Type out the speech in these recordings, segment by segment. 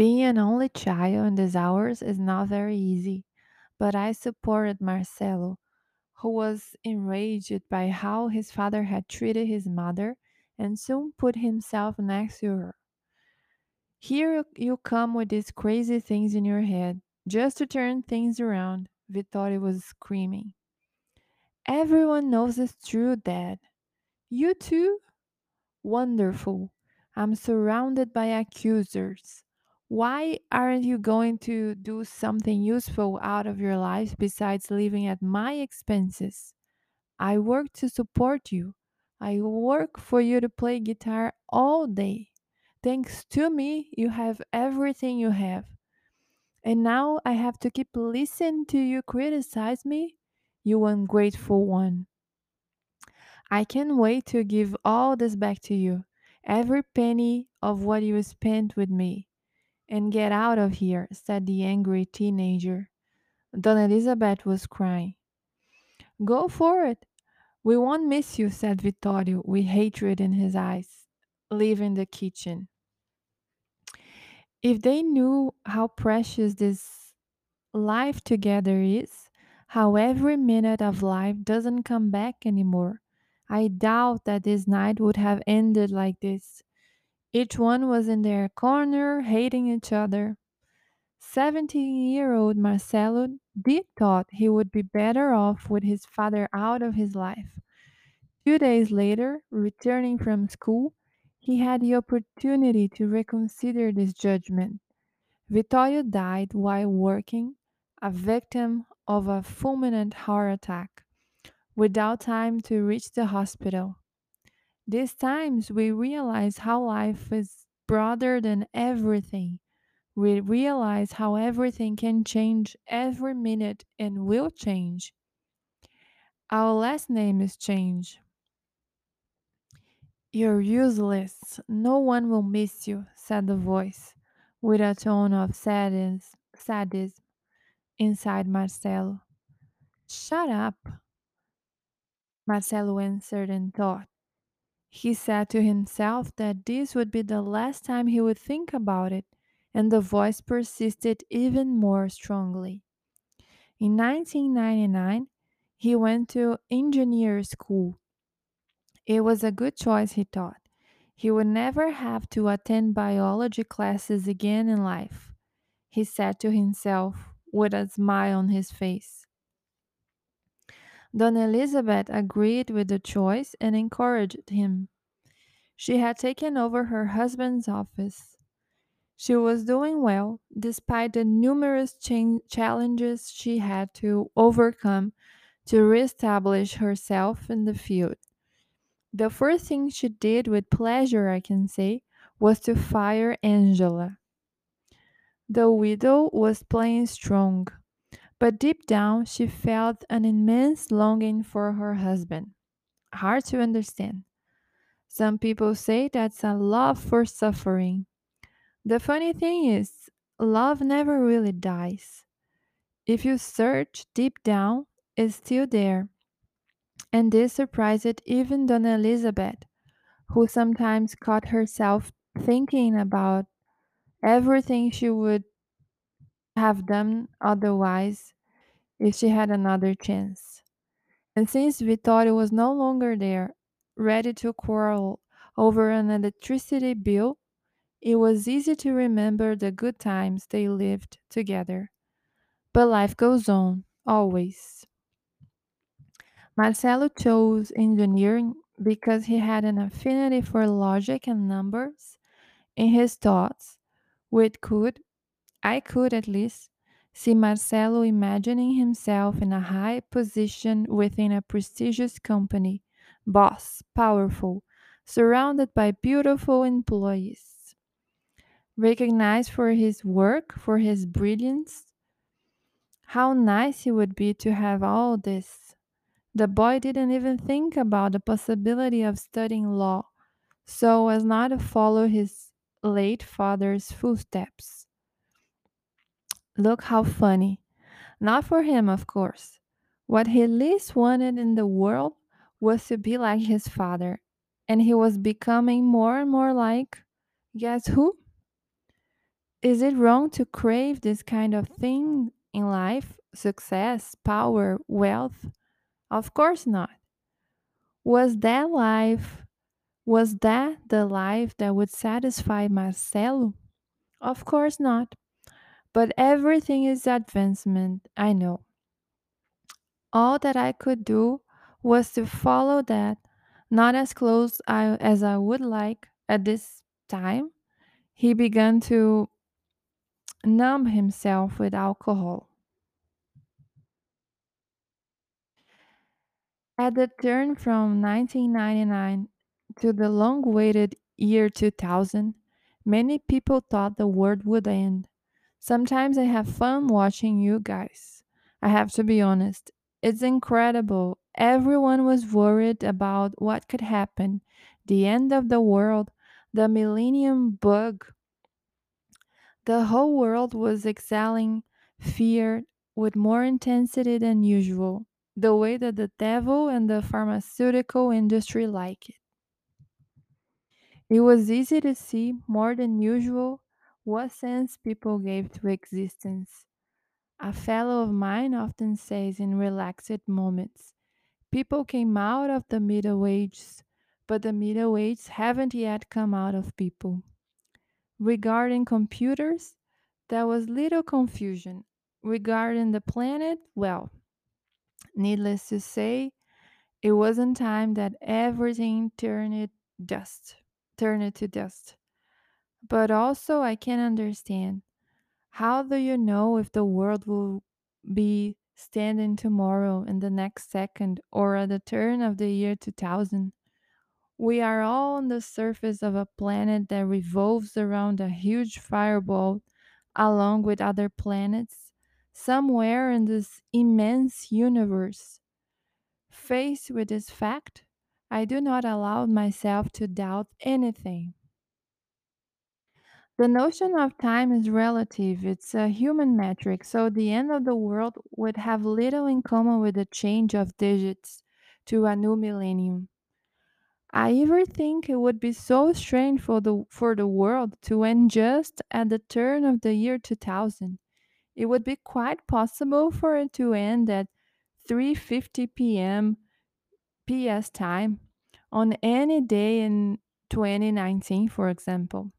Being an only child in these hours is not very easy, but I supported Marcelo, who was enraged by how his father had treated his mother and soon put himself next to her. Here you come with these crazy things in your head, just to turn things around, Vittorio was screaming. Everyone knows it's true, Dad. You too? Wonderful. I'm surrounded by accusers. Why aren't you going to do something useful out of your life besides living at my expenses? I work to support you. I work for you to play guitar all day. Thanks to me, you have everything you have. And now I have to keep listening to you criticize me? You ungrateful one. I can't wait to give all this back to you, every penny of what you spent with me. And get out of here, said the angry teenager. Donna Elizabeth was crying. Go for it. We won't miss you, said Vittorio with hatred in his eyes, leaving the kitchen. If they knew how precious this life together is, how every minute of life doesn't come back anymore, I doubt that this night would have ended like this. Each one was in their corner, hating each other. Seventeen year old Marcelo did thought he would be better off with his father out of his life. Two days later, returning from school, he had the opportunity to reconsider this judgment. Vittorio died while working, a victim of a fulminant heart attack, without time to reach the hospital. These times we realize how life is broader than everything. We realize how everything can change every minute and will change. Our last name is change. You're useless. No one will miss you, said the voice, with a tone of sadness, sadism inside Marcelo. Shut up, Marcelo answered in thought. He said to himself that this would be the last time he would think about it, and the voice persisted even more strongly. In 1999, he went to engineer school. It was a good choice, he thought. He would never have to attend biology classes again in life, he said to himself with a smile on his face. Donna Elizabeth agreed with the choice and encouraged him. She had taken over her husband's office. She was doing well despite the numerous cha- challenges she had to overcome to reestablish herself in the field. The first thing she did with pleasure, I can say, was to fire Angela. The widow was playing strong, but deep down she felt an immense longing for her husband. Hard to understand. Some people say that's a love for suffering. The funny thing is, love never really dies. If you search deep down, it's still there. And this surprised even Donna Elizabeth, who sometimes caught herself thinking about everything she would have done otherwise if she had another chance. And since Vittorio was no longer there, ready to quarrel over an electricity bill, it was easy to remember the good times they lived together. But life goes on, always. Marcelo chose engineering because he had an affinity for logic and numbers in his thoughts, which could, I could at least, see Marcelo imagining himself in a high position within a prestigious company, boss, powerful, surrounded by beautiful employees. Recognized for his work, for his brilliance, how nice it would be to have all this. The boy didn't even think about the possibility of studying law so as not to follow his late father's footsteps. Look how funny. Not for him, of course. What he least wanted in the world was to be like his father, and he was becoming more and more like guess who? Is it wrong to crave this kind of thing in life? Success, power, wealth? Of course not. Was that life, was that the life that would satisfy Marcelo? Of course not. But everything is advancement, I know. All that I could do was to follow that, not as close I, as I would like at this time. He began to numb himself with alcohol. At the turn from 1999 to the long awaited year 2000, many people thought the world would end. Sometimes I have fun watching you guys. I have to be honest. It's incredible. Everyone was worried about what could happen the end of the world, the millennium bug. The whole world was exhaling fear with more intensity than usual, the way that the devil and the pharmaceutical industry like it. It was easy to see, more than usual, what sense people gave to existence. A fellow of mine often says in relaxed moments, people came out of the Middle Ages, but the Middle Ages haven't yet come out of people. Regarding computers, there was little confusion. Regarding the planet, well, needless to say, it wasn't time that everything turned it dust, turned it to dust. But also, I can't understand. How do you know if the world will be standing tomorrow in the next second or at the turn of the year 2000? We are all on the surface of a planet that revolves around a huge fireball along with other planets somewhere in this immense universe. Faced with this fact, I do not allow myself to doubt anything. The notion of time is relative, it's a human metric, so the end of the world would have little in common with the change of digits to a new millennium. I even think it would be so strange for the for the world to end just at the turn of the year 2000. It would be quite possible for it to end at 3:50 p.m. PS time on any day in 2019, for example.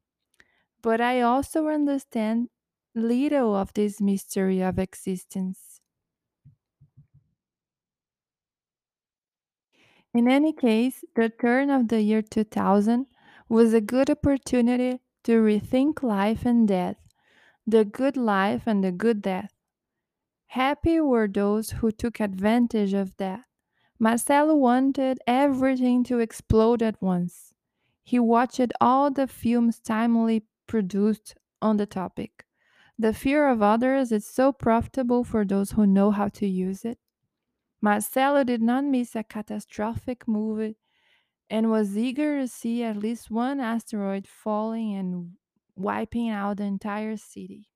But I also understand little of this mystery of existence. In any case, the turn of the year 2000 was a good opportunity to rethink life and death, the good life and the good death. Happy were those who took advantage of that. Marcelo wanted everything to explode at once. He watched all the films timely produced on the topic. The fear of others is so profitable for those who know how to use it. Marcelo did not miss a catastrophic movie and was eager to see at least one asteroid falling and wiping out the entire city.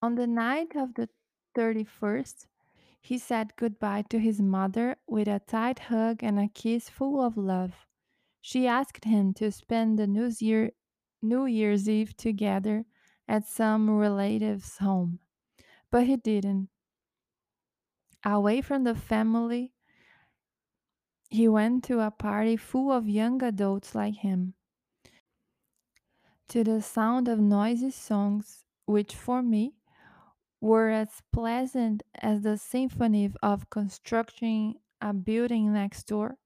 On the night of the 31st, he said goodbye to his mother with a tight hug and a kiss full of love. She asked him to spend the New, Year, New Year's Eve together at some relative's home, but he didn't. Away from the family, he went to a party full of young adults like him, to the sound of noisy songs, which for me were as pleasant as the symphony of constructing a building next door.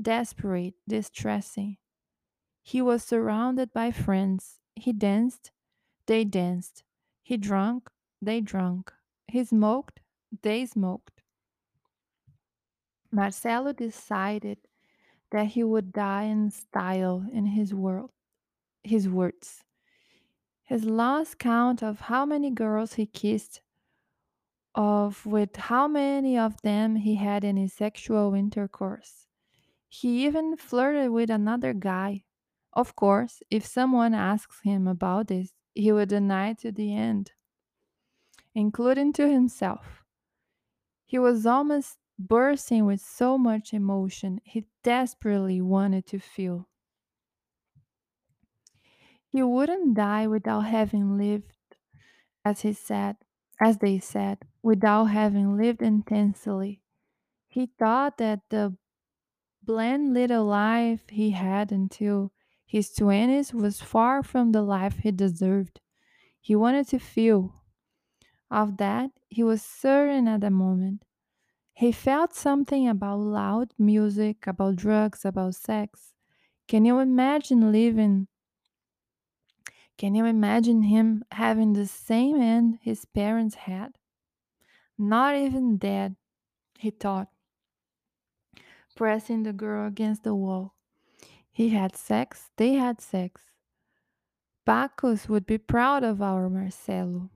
Desperate, distressing. He was surrounded by friends. He danced, they danced. He drank, they drank. He smoked, they smoked. Marcelo decided that he would die in style in his world, his words. His lost count of how many girls he kissed, of with how many of them he had any sexual intercourse. He even flirted with another guy. Of course, if someone asks him about this, he would deny to the end, including to himself. He was almost bursting with so much emotion he desperately wanted to feel. He wouldn't die without having lived, as he said, as they said, without having lived intensely. He thought that the bland little life he had until his 20s was far from the life he deserved. He wanted to feel. Of that, he was certain at the moment. He felt something about loud music, about drugs, about sex. Can you imagine living? Can you imagine him having the same end his parents had? Not even dead, he thought, pressing the girl against the wall. He had sex, they had sex. Bacchus would be proud of our Marcelo.